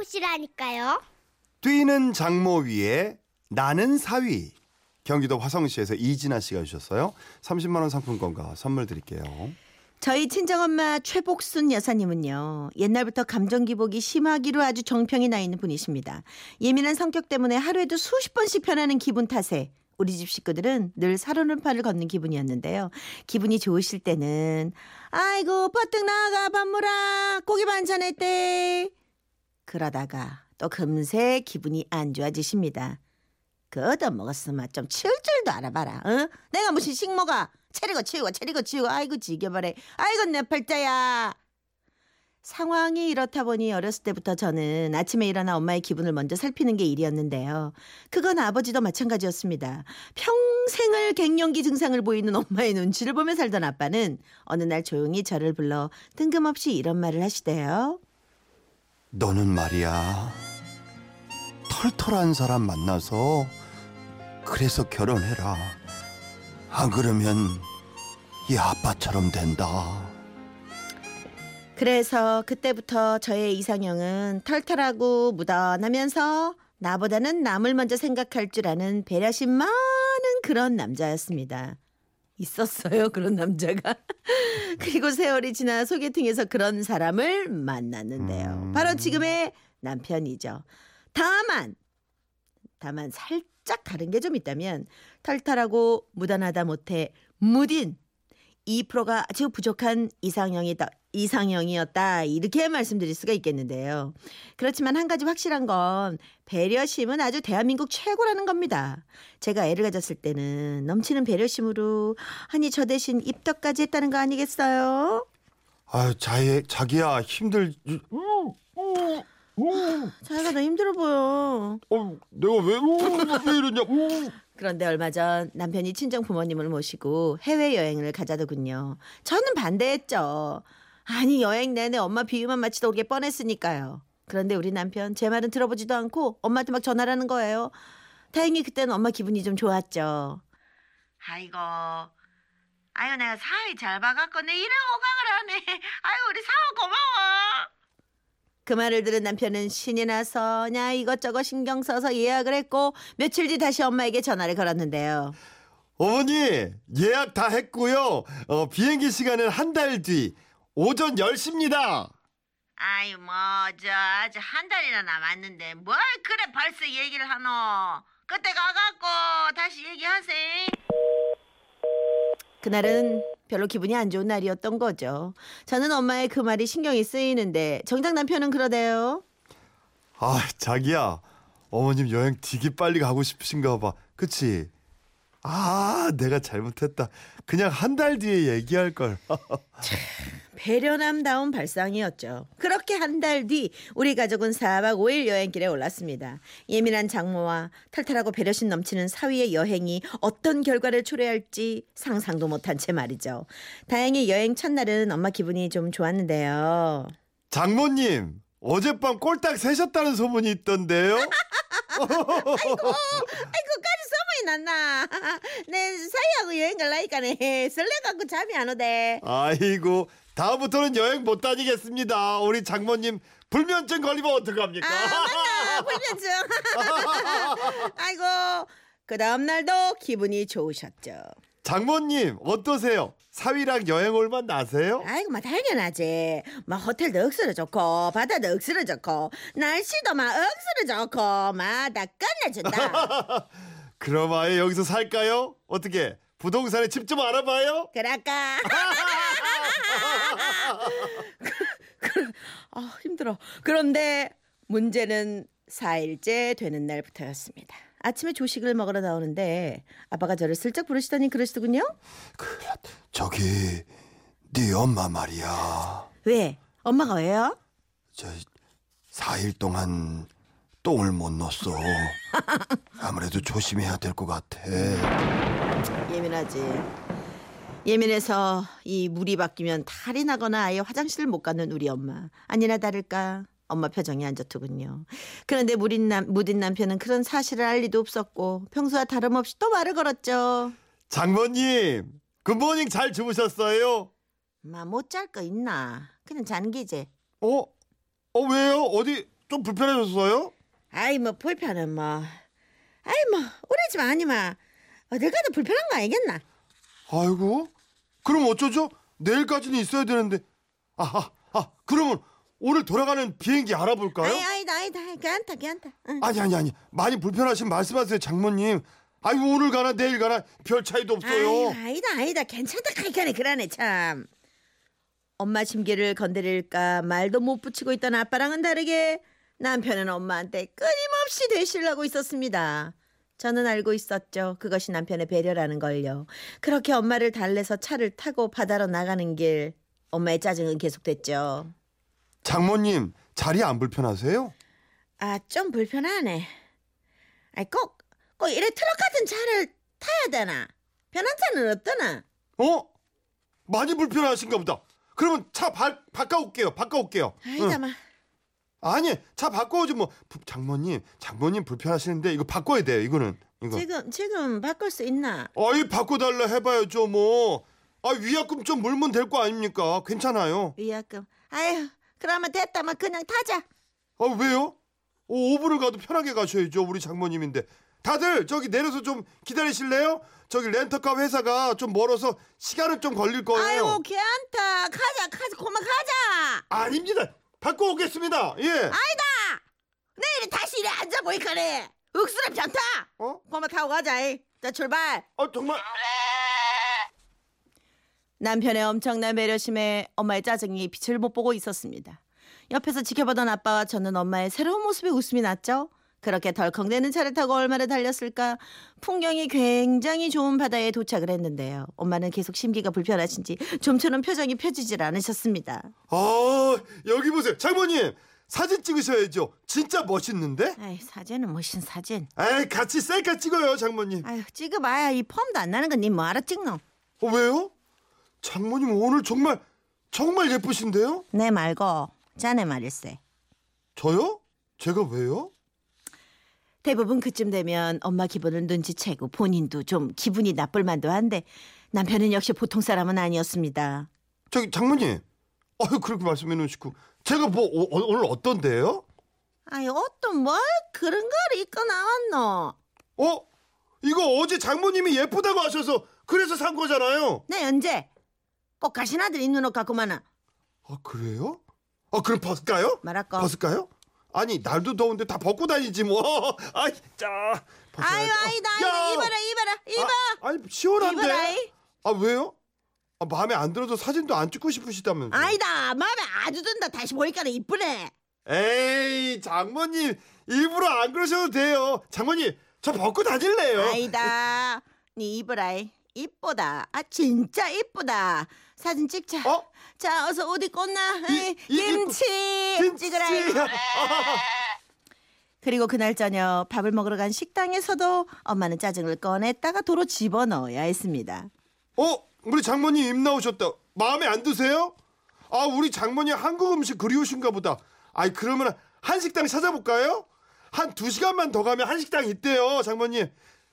알아보시라니까요. 뛰는 장모 위에 나는 사위. 경기도 화성시에서 이진아 씨가 주셨어요. 30만 원 상품권과 선물 드릴게요. 저희 친정엄마 최복순 여사님은요 옛날부터 감정 기복이 심하기로 아주 정평이 나 있는 분이십니다. 예민한 성격 때문에 하루에도 수십 번씩 변하는 기분 탓에 우리 집 식구들은 늘 살얼음판을 걷는 기분이었는데요. 기분이 좋으실 때는 아이고 버뜩 나가 밥 먹라 고기 반찬 했대. 그러다가 또 금세 기분이 안 좋아지십니다. 그 얻어 먹었으면 좀 치울 줄도 알아봐라. 어? 내가 무슨 식모가 차리고 치우고 차리고 치우고 아이고 지겨버려. 아이고 내 팔자야. 상황이 이렇다 보니 어렸을 때부터 저는 아침에 일어나 엄마의 기분을 먼저 살피는 게 일이었는데요. 그건 아버지도 마찬가지였습니다. 평생을 갱년기 증상을 보이는 엄마의 눈치를 보며 살던 아빠는 어느 날 조용히 저를 불러 뜬금없이 이런 말을 하시대요. 너는 말이야. 털털한 사람 만나서 그래서 결혼해라. 안 그러면 이 아빠처럼 된다. 그래서 그때부터 저의 이상형은 털털하고 무던하면서 나보다는 남을 먼저 생각할 줄 아는 배려심 많은 그런 남자였습니다. 있었어요, 그런 남자가. 그리고 세월이 지나 소개팅에서 그런 사람을 만났는데요. 음. 바로 지금의 남편이죠. 다만, 다만 살짝 다른 게 좀 있다면 털털하고 무던하다 못해 무딘 2%가 아주 부족한 이상형이다. 이상형이었다. 이렇게 말씀드릴 수가 있겠는데요. 그렇지만 한 가지 확실한 건 배려심은 아주 대한민국 최고라는 겁니다. 제가 애를 가졌을 때는 넘치는 배려심으로 아니 저 대신 입덕까지 했다는 거 아니겠어요? 아, 자기 자기야 힘들. 자기가 너 힘들어 보여. 어, 내가 왜, 왜 이러냐? 그런데 얼마 전 남편이 친정 부모님을 모시고 해외 여행을 가자더군요. 저는 반대했죠. 아니 여행 내내 엄마 비유만 마치다 오게 뻔했으니까요. 그런데 우리 남편 제 말은 들어보지도 않고 엄마한테 막 전화라는 거예요. 다행히 그때는 엄마 기분이 좀 좋았죠. 아이고, 아유 내가 사위 잘 봐갖고 내 이래 오각을 하네. 아유 우리 사위 고마워. 그 말을 들은 남편은 신이 나서 냐 이것저것 신경 써서 예약을 했고 며칠 뒤 다시 엄마에게 전화를 걸었는데요. 어머니 예약 다 했고요. 어, 비행기 시간은 한 달 뒤 오전 10시입니다. 아이 뭐저 아직 한 달이나 남았는데 뭘 그래 벌써 얘기를 하노 그때 가갖고 다시 얘기하세 그날은 별로 기분이 안 좋은 날이었던 거죠 저는 엄마의 그 말이 신경이 쓰이는데 정작 남편은 그러대요 아 자기야 어머님 여행 되게 빨리 가고 싶으신가 봐. 그치? 아 내가 잘못했다. 그냥 한 달 뒤에 얘기할 걸. 배려남다운 발상이었죠. 그렇게 한 달 뒤 우리 가족은 4박 5일 여행길에 올랐습니다. 예민한 장모와 털털하고 배려심 넘치는 사위의 여행이 어떤 결과를 초래할지 상상도 못한 채 말이죠. 다행히 여행 첫날은 엄마 기분이 좀 좋았는데요. 장모님 어젯밤 꼴딱 새셨다는 소문이 있던데요. 아이고, 소문이 났나? 내 사위하고 여행 갈라니까네 설레갖고 잠이 안 오대. 아이고 다음부터는 여행 못 다니겠습니다. 우리 장모님 불면증 걸리면 어떡합니까? 아, 맞다. 불면증. 아이고, 그 다음 날도 기분이 좋으셨죠. 장모님 어떠세요? 사위랑 여행 올만 나세요? 아이고, 막 당연하지. 막 호텔도 억수로 좋고, 바다도 억수로 좋고, 날씨도 막 억수로 좋고, 막다 끝내준다. 그럼 아예 여기서 살까요? 어떻게 부동산에 집 좀 알아봐요? 그럴까? 아, 힘들어. 그런데 문제는 4일째 되는 날부터였습니다. 아침에 조식을 먹으러 나오는데 아빠가 저를 슬쩍 부르시더니 그러시더군요. 저기 네 엄마 말이야. 왜? 엄마가 왜요? 저 4일 동안 똥을 못 넣었어. 아무래도 조심해야 될 것 같아. 예민하지. 예민해서 이 물이 바뀌면 탈이 나거나 아예 화장실을 못 가는 우리 엄마. 아니나 다를까 엄마 표정이 안 좋더군요. 그런데 무딘, 남, 무딘 남편은 그런 사실을 알 리도 없었고 평소와 다름없이 또 말을 걸었죠. 장모님 굿모닝 잘 주무셨어요? 마못잘거 있나? 그냥 잔기지. 어? 어 왜요? 어디 좀 불편해졌어요? 아이 뭐 불편은 뭐. 아이 뭐집 아니마. 어딜 가도 불편한 거 알겠나? 아이고 그럼 어쩌죠? 내일까지는 있어야 되는데. 아아 아, 그러면 오늘 돌아가는 비행기 알아볼까요? 아이 아이다 아이다. 괜찮다 괜찮다. 응. 아니 아니 아니. 많이 불편하신 말씀하세요 장모님. 아이고 오늘 가나 내일 가나 별 차이도 없어요. 아이, 아니다 아니다. 괜찮다 카이카네 그러네 참. 엄마 심기를 건드릴까 말도 못 붙이고 있던 아빠랑은 다르게 남편은 엄마한테 끊임없이 되시려고 있었습니다. 저는 알고 있었죠. 그것이 남편의 배려라는 걸요. 그렇게 엄마를 달래서 차를 타고 바다로 나가는 길 엄마의 짜증은 계속됐죠. 장모님 자리 안 불편하세요? 아 좀 불편하네. 아이 꼭, 꼭 이래 트럭 같은 차를 타야 되나? 편한 차는 없더나? 어? 많이 불편하신가 보다. 그러면 차 바, 바꿔올게요. 바꿔올게요. 아이다 응. 마 아니 차 바꿔오지 뭐 부- 장모님 장모님 불편하시는데 이거 바꿔야 돼요 이거는 이거 지금 지금 바꿀 수 있나? 아이 바꿔달라 해봐야죠 뭐. 아 위약금 좀 물면 될 거 아닙니까? 괜찮아요. 위약금. 아유, 그러면 됐다면 그냥 타자. 아 왜요? 어, 5분을 가도 편하게 가셔야죠 우리 장모님인데. 다들 저기 내려서 좀 기다리실래요? 저기 렌터카 회사가 좀 멀어서 시간은 좀 걸릴 거예요. 아이고, 괜찮다. 가자, 가자, 고마 가자. 아닙니다. 바꿔 오겠습니다. 예. 아니다. 내일 다시 이래 앉아 보이카네. 억수로 편타. 어? 고마 타고 가자. 이. 자, 출발. 아 정말. 남편의 엄청난 배려심에 엄마의 짜증이 빛을 못 보고 있었습니다. 옆에서 지켜보던 아빠와 저는 엄마의 새로운 모습에 웃음이 났죠. 그렇게 덜컹대는 차를 타고 얼마나 달렸을까? 풍경이 굉장히 좋은 바다에 도착을 했는데요. 엄마는 계속 심기가 불편하신지 좀처럼 표정이 펴지질 않으셨습니다. 아 여기 보세요 장모님 사진 찍으셔야죠. 진짜 멋있는데? 아이 사진은 뭐신 사진. 에이 같이 셀카 찍어요 장모님. 아유 찍어봐야 이 폼도 안 나는 건니 뭐하러 찍노? 어, 왜요? 장모님 오늘 정말 정말 예쁘신데요? 내 말고 자네 말일세. 저요? 제가 왜요? 대부분 그쯤 되면 엄마 기분을 눈치채고 본인도 좀 기분이 나쁠 만도 한데 남편은 역시 보통 사람은 아니었습니다. 저기 장모님, 아유 그렇게 말씀해 놓으시고 제가 뭐 오, 오늘 어떤데요? 아이 어떤 뭘 그런 걸 입고 나왔노? 어? 이거 어제 장모님이 예쁘다고 하셔서 그래서 산 거잖아요. 내 언제? 꼭 가신 아들 입는 옷 갖고만은 아 그래요? 아 그럼 벗을까요? 말할까? 벗을까요? 아니 날도 더운데 다 벗고 다니지 뭐. 아이 자. 벗어야죠. 아유 아이다 야! 아이다 입어라 입어라 입어 아, 아니 시원한데. 입어라 이. 아 왜요? 아, 마음에 안 들어서 사진도 안 찍고 싶으시다면서. 아이다 마음에 아주 든다 다시 보니까 이쁘네. 에이 장모님 일부러 안 그러셔도 돼요. 장모님 저 벗고 다닐래요. 아이다 니 입어라 이. 이쁘다 아 진짜 이쁘다 사진 찍자. 어? 자 어서 어디 꽂나? 이- 이- 김치 김치. 찍으라. 이. 그리고 그날 저녁 밥을 먹으러 간 식당에서도 엄마는 짜증을 꺼냈다가 도로 집어넣어야 했습니다. 어 우리 장모님 입 나오셨다. 마음에 안 드세요? 아 우리 장모님 한국 음식 그리우신가 보다. 아이 그러면 한식당 찾아볼까요? 한 두 시간만 더 가면 한식당 있대요 장모님.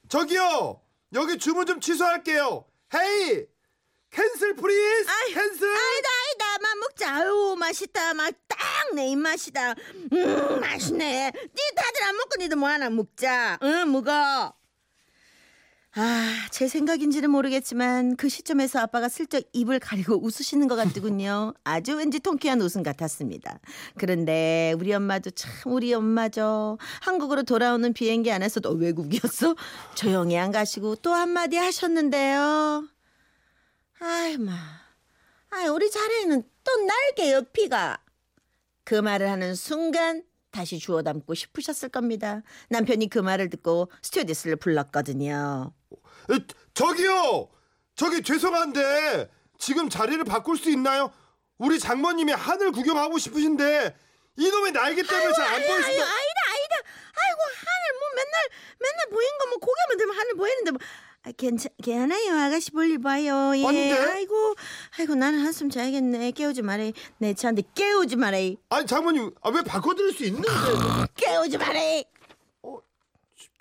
저기요 여기 주문 좀 취소할게요. Hey cancel please 아이, cancel. 아이다 아이다. 맘 먹자. 아유 맛있다. 맛딱내 입맛이다. 음 맛있네. 니 다들 안 먹고 니도 뭐 하나 먹자. 응 먹어. 아 제 생각인지는 모르겠지만 그 시점에서 아빠가 슬쩍 입을 가리고 웃으시는 것 같더군요. 아주 왠지 통쾌한 웃음 같았습니다. 그런데 우리 엄마도 참 우리 엄마죠. 한국으로 돌아오는 비행기 안에서도 외국이었어? 조용히 안 가시고 또 한마디 하셨는데요 아이 마 아, 우리 자네는 또 날개 옆이가. 그 말을 하는 순간 다시 주워 담고 싶으셨을 겁니다. 남편이 그 말을 듣고 스튜어디스를 불렀거든요. 에, 저기요 저기 죄송한데 지금 자리를 바꿀 수 있나요? 우리 장모님이 하늘 구경하고 싶으신데 이놈의 날개 때문에 잘 안 보이신다. 아이다, 아이다. 아이고, 하늘 뭐 맨날, 맨날 보인 거 뭐 고개만 들면 하늘 보이는데 뭐. 아, 괜찮, 괜찮아요. 아가씨 볼일 봐요. 예. 아닌데? 아이고, 아이고, 나는 한숨 자야겠네. 깨우지 마라. 내 차인데 깨우지 마라. 아니 장모님 아, 왜 바꿔드릴 수 있는데 깨우지 마라.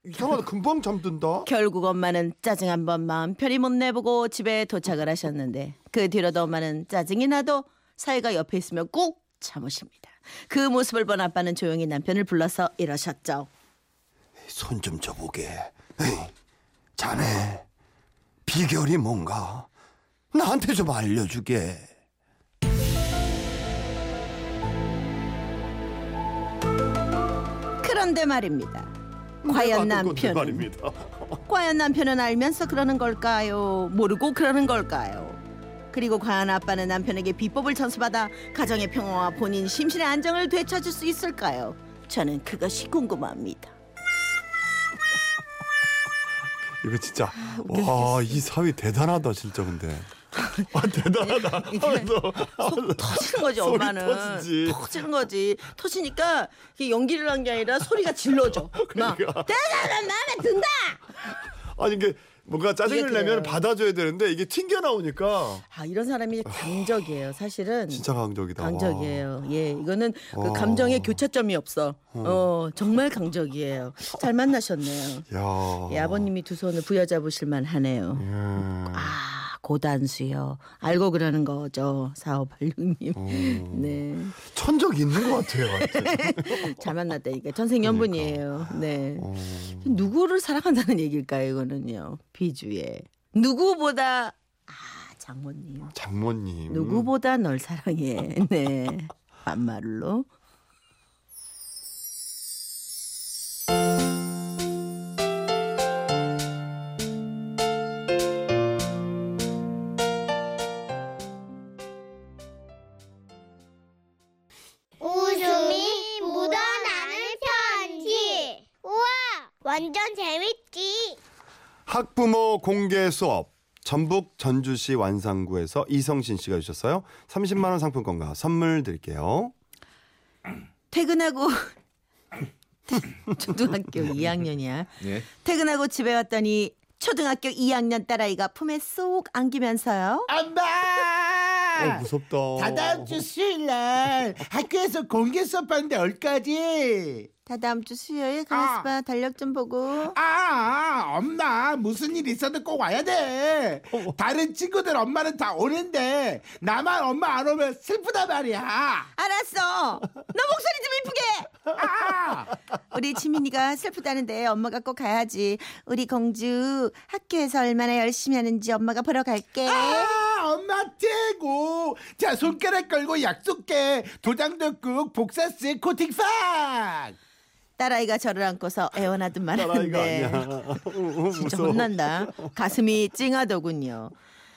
이상하다 금방 잠든다. 결국 엄마는 짜증 한 번 마음 편히 못 내보고 집에 도착을 하셨는데 그 뒤로도 엄마는 짜증이 나도 사위가 옆에 있으면 꾹 참으십니다. 그 모습을 본 아빠는 조용히 남편을 불러서 이러셨죠. 손 좀 줘보게. 에이, 자네 비결이 뭔가 나한테 좀 알려주게. 그런데 말입니다. 과연 남편은 말입니다. 과연 남편은 알면서 그러는 걸까요? 모르고 그러는 걸까요? 그리고 과연 아빠는 남편에게 비법을 전수받아 가정의 평화와 본인 심신의 안정을 되찾을 수 있을까요? 저는 그것이 궁금합니다. 이거 진짜 와 이 사위 대단하다 진짜 근데. 아 대단하다. 속 터지는 거지 엄마는 터지지. 터지는 거지 터지니까 연기를 한 게 아니라 소리가 질러져 막 그러니까. 대단한 마음에 든다 아니 이게 뭔가 짜증을 내면. 받아줘야 되는데 이게 튕겨 나오니까 아 이런 사람이 강적이에요 사실은 진짜 강적이다. 와. 강적이에요. 예, 이거는 그 와. 감정의 교차점이 없어. 어, 정말 강적이에요. 잘 만나셨네요. 야. 예, 아버님이 두 손을 부여잡으실 만하네요. 예. 아, 고단수요. 알고 그러는 거죠, 사오팔육님. 네, 천적 있는 것 같아요. 잘 만났다니까 전생연분이에요. 네, 누구를 사랑한다는 얘기일까요? 이거는요, 비주에 누구보다 아 장모님. 장모님. 누구보다 널 사랑해. 네. 반말로. 완전 재밌지. 학부모 공개 수업 전북 전주시 완산구에서 이성신 씨가 주셨어요. 30만 원 상품권과 선물 드릴게요. 퇴근하고 초등학교 2학년이야. 예. 퇴근하고 집에 왔더니 초등학교 2학년 딸아이가 품에 쏙 안기면서요. 엄마! 어 무섭다. 다다음 주 수요일 날 학교에서 공개 수업하는데 얼까지? 다 다음 주 수요일 가만있어봐 달력 좀 보고. 아, 엄마 무슨 일 있어도 꼭 와야 돼. 다른 친구들 엄마는 다 오는데 나만 엄마 안 오면 슬프단 말이야. 알았어. 너 목소리 좀 이쁘게. 아, 우리 지민이가 슬프다는데 엄마가 꼭 가야지. 우리 공주 학교에서 얼마나 열심히 하는지 엄마가 보러 갈게. 아, 엄마 최고. 자 손가락 걸고 약속해. 도장도 꾹 복사스 코팅 팍. 딸아이가 저를 안고서 애원하듯 말하는데. 진짜. 혼난다. 가슴이 찡하더군요.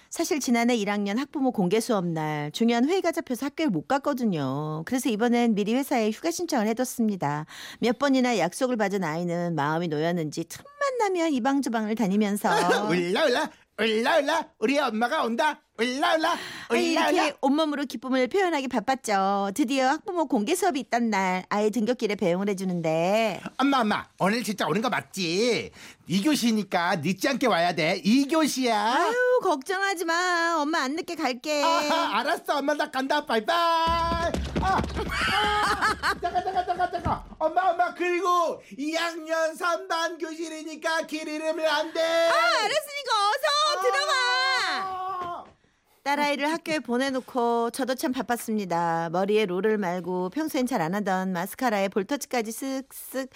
사실 지난해 1학년 학부모 공개 수업 날 중요한 회의가 잡혀서 학교에 못 갔거든요. 그래서 이번엔 미리 회사에 휴가 신청을 해뒀습니다. 몇 번이나 약속을 받은 아이는 마음이 놓였는지 틈만 나면 이방저 방을 다니면서 올라 올라 올라 올라 우리 엄마가 온다. 올라 올라 아이, 올라 올라. 이렇게 온몸으로 기쁨을 표현하기 바빴죠. 드디어 학부모 공개 수업이 있던 날 아이 등굣길에 배웅을 해주는데 엄마 엄마 오늘 진짜 오는 거 맞지? 2교시니까 늦지 않게 와야 돼 2교시야 아유 걱정하지 마. 엄마 안 늦게 갈게. 아, 알았어 엄마 나 간다 바이바이 아, 아, 잠깐 잠깐 잠깐 잠깐 엄마 엄마 그리고 2학년 3반 교실이니까 길 잃으면 안돼 아, 알았으니까 어서 들어가. 딸아이를 학교에 보내놓고 저도 참 바빴습니다. 머리에 롤을 말고 평소엔 잘 안 하던 마스카라에 볼터치까지 쓱쓱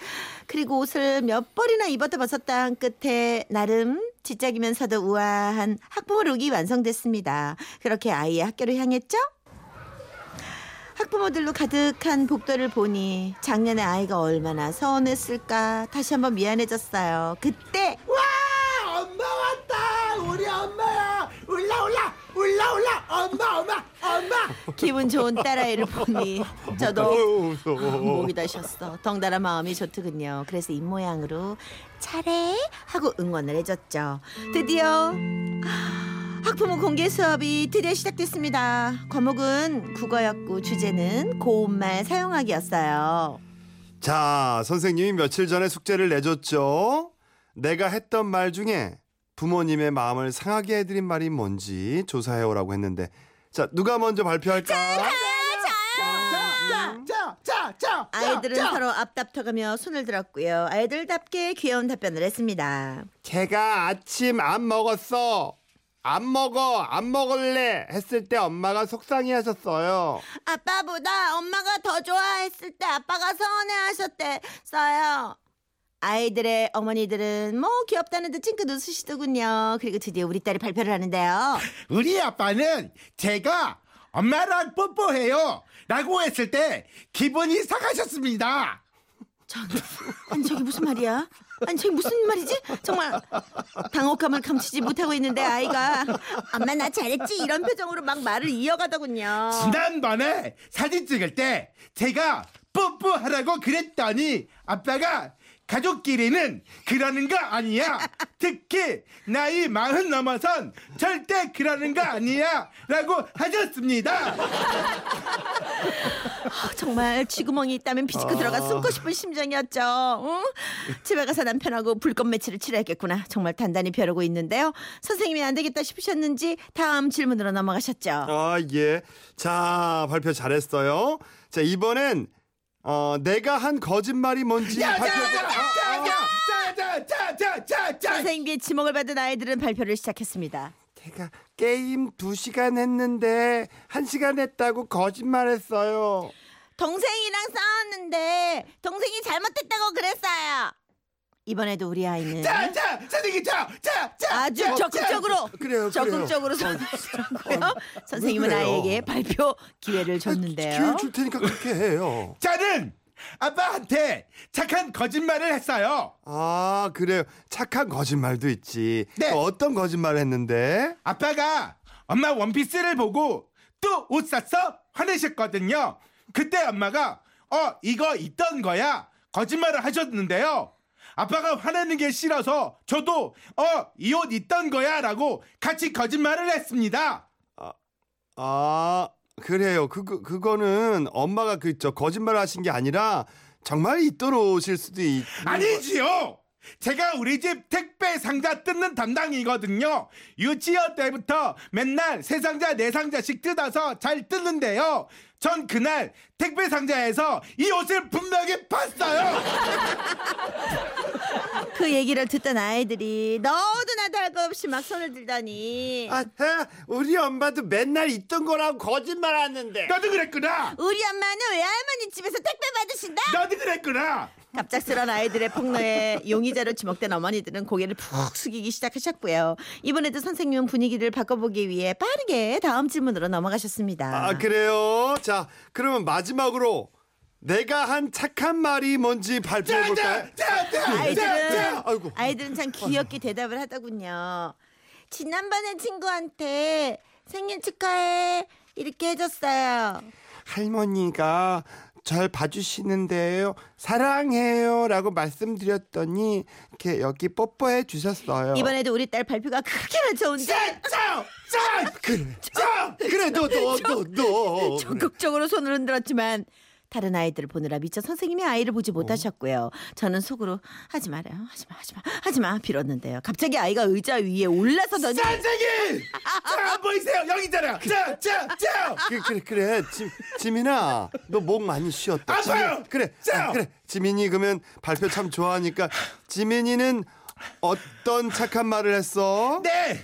그리고 옷을 몇 벌이나 입었다 벗었다 한 끝에 나름 지짝이면서도 우아한 학부모 룩이 완성됐습니다. 그렇게 아이의 학교를 향했죠? 학부모들로 가득한 복도를 보니 작년에 아이가 얼마나 서운했을까 다시 한번 미안해졌어요. 그때 와 엄마 왔다 우리 엄마야 올라 올라 올라 올라 엄마 엄마 엄마 기분 좋은 딸아이를 보니 저도. 목이 다셨어. 덩달아 마음이 좋더군요. 그래서 입모양으로 잘해 하고 응원을 해줬죠. 드디어 학부모 공개 수업이 드디어 시작됐습니다. 과목은 국어였고 주제는 고운말 사용하기였어요. 자, 선생님이 며칠 전에 숙제를 내줬죠. 내가 했던 말 중에 부모님의 마음을 상하게 해드린 말이 뭔지 조사해오라고 했는데, 자 누가 먼저 발표할까? 자자자자자 아이들은 서로 앞다퉈가며 손을 들었고요. 아이들답게 귀여운 답변을 했습니다. 제가 아침 안 먹었어. 안 먹어 안 먹을래 했을 때 엄마가 속상해 하셨어요. 아빠보다 엄마가 더 좋아했을 때 아빠가 서운해 하셨대서요. 아이들의 어머니들은 뭐 귀엽다는 듯 찡긋 웃으시더군요. 그리고 드디어 우리 딸이 발표를 하는데요. 우리 아빠는 제가 엄마랑 뽀뽀해요. 라고 했을 때 기분이 상하셨습니다. 저기, 아니 저기 무슨 말이야? 아니 저기 무슨 말이지? 정말 당혹감을 감추지 못하고 있는데 아이가 엄마 나 잘했지 이런 표정으로 막 말을 이어가더군요. 지난번에 사진 찍을 때 제가 뽀뽀하라고 그랬더니 아빠가 가족끼리는 그러는 거 아니야. 특히 나이 마흔 넘어선 절대 그러는 거 아니야. 라고 하셨습니다. 정말 쥐구멍이 있다면 비집고 들어가 숨고 싶은 심정이었죠. 응? 집에 가서 남편하고 불꽃 매치를 치러야겠구나. 정말 단단히 벼르고 있는데요. 선생님이 안 되겠다 싶으셨는지 다음 질문으로 넘어가셨죠. 아 예. 자 발표 잘했어요. 자 이번엔 어, 내가 한 거짓말이 뭔지 선생님께 지목을 받은 아이들은 발표를 시작했습니다. 제가 게임 2시간 했는데 1시간 했다고 거짓말했어요. 동생이랑 싸웠는데 동생이 잘못했다고 그랬어요. 이번에도 우리 아이는 자 자 선생님 자 자 자 아주 적극적으로 그래요, 적극적으로 손들었고요. 선생님은 그래요. 아이에게 발표 기회를 기회 줬는데요. 줄 테니까 그렇게 해요. 저는 아빠한테 착한 거짓말을 했어요. 아 그래요. 착한 거짓말도 있지. 네. 또 어떤 거짓말을 했는데? 아빠가 엄마 원피스를 보고 또 옷 샀어? 화내셨거든요. 그때 엄마가 어 이거 있던 거야 거짓말을 하셨는데요. 아빠가 화내는 게 싫어서 저도 어 이 옷 있던 거야라고 같이 거짓말을 했습니다. 아 그래요. 그거 그거는 엄마가 그저 거짓말 하신 게 아니라 정말 있던 옷일 수도 있. 아니지요. 제가 우리 집 택배 상자 뜯는 담당이거든요. 유치원 때부터 맨날 세 상자 네 상자씩 뜯어서 잘 뜯는데요. 전 그날 택배 상자에서 이 옷을 분명히 봤어요. 그 얘기를 듣던 아이들이 너도 나도 할 거 없이 막 손을 들더니 아, 아, 우리 엄마도 맨날 있던 거라고 거짓말하는데. 너도 그랬구나. 우리 엄마는 외할머니 집에서 택배 받으신다. 너도 그랬구나. 갑작스런 아이들의 폭로에 용의자로 지목된 어머니들은 고개를 푹 숙이기 시작하셨고요. 이번에도 선생님은 분위기를 바꿔보기 위해 빠르게 다음 질문으로 넘어가셨습니다. 아 그래요. 자 그러면 마지막으로 내가 한 착한 말이 뭔지 발표해 볼까요? 아이들은 아이고. 아이들은 참 귀엽게 대답을 하더군요. 지난번에 친구한테 생일 축하해 이렇게 해줬어요. 할머니가 절 봐주시는데요. 사랑해요 라고 말씀드렸더니 이렇게 여기 뽀뽀해 주셨어요. 이번에도 우리 딸 발표가 그렇게나 좋은지 자자 그래. 그래 너 너 너 너. 적극적으로 손을 흔들었지만 다른 아이들을 보느라 미처 선생님이 아이를 보지 못하셨고요. 저는 속으로 하지 말아요, 하지 마, 하지 마, 하지 마 빌었는데요. 갑자기 아이가 의자 위에 올라서더니 선생님 자 보이세요 여기 있잖아요 자 자 자 그, 그래 그래 지, 지민아 너 목 많이 쉬었다. 아파요. 지민, 그래 자. 아, 그래 지민이 그러면 발표 참 좋아하니까 지민이는 어떤 착한 말을 했어? 네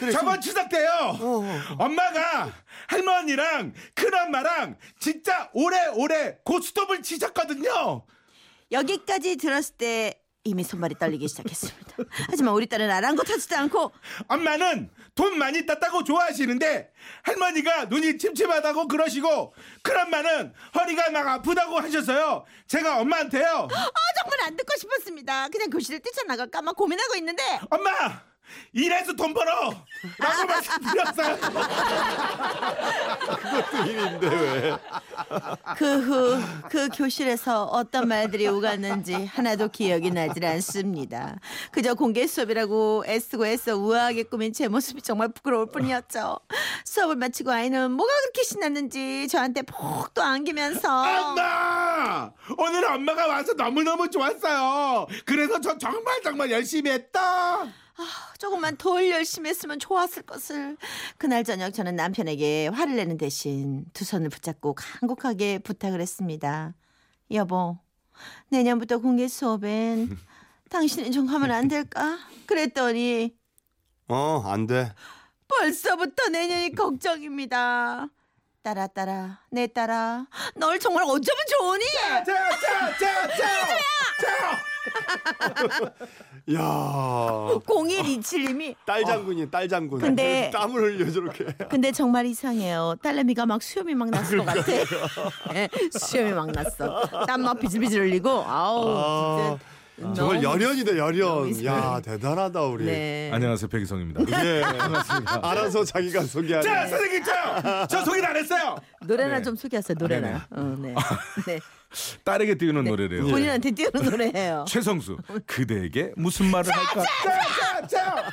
그래, 저번 추석 때요. 어, 엄마가 할머니랑 큰엄마랑 진짜 오래오래 고스톱을 치셨거든요. 여기까지 들었을 때 이미 손발이 떨리기 시작했습니다. 하지만 우리 딸은 아랑곳하지도 않고 엄마는 돈 많이 땄다고 좋아하시는데 할머니가 눈이 침침하다고 그러시고 큰엄마는 허리가 막 아프다고 하셔서요. 제가 엄마한테요. 아, 정말 안 듣고 싶었습니다. 그냥 교실을 뛰쳐나갈까 막 고민하고 있는데 엄마 일해서 돈 벌어 라고 말씀드렸어요 일인데 왜? 그 후 그 교실에서 어떤 말들이 오갔는지 하나도 기억이 나질 않습니다. 그저 공개 수업이라고 애쓰고 애써 우아하게 꾸민 제 모습이 정말 부끄러울 뿐이었죠. 수업을 마치고 아이는 뭐가 그렇게 신났는지 저한테 폭또 안기면서 엄마! 오늘 엄마가 와서 너무너무 좋았어요. 그래서 저 정말 정말 열심히 했다. 조금만 덜 열심히 했으면 좋았을 것을. 그날 저녁 저는 남편에게 화를 내는 대신 두 손을 붙잡고 간곡하게 부탁을 했습니다. 여보, 내년부터 공개 수업엔 당신이 좀 가면 안 될까? 그랬더니 어, 안 돼. 벌써부터 내년이 걱정입니다. 따라 따라 내 따라 널 정말 어쩌면 좋으니? 야, 0127님이 딸 장군이 딸 장군. 근데- 땀을 흘려 저렇게. 근데 정말 이상해요. 딸내미가 막 수염이 막 났을 것 같아. 예, 수염이 막 났어. 땀 막 비질비질 흘리고 아우 아, 진짜 정말 열연이다 열연. 야 대단하다 우리. 네. 안녕하세요 백이성입니다. 예. 알아서 자기가 소개하는. 자 선생님 저요. 저 소개를 안 했어요. 노래나 네. 좀 소개하세요. 노래나. 네네. 어, 네. 네. 딸에게 띄우는 노래래요. 본인한테 띄우는 노래예요. 최성수 그대에게 무슨 말을 할까? 자, 자, 자.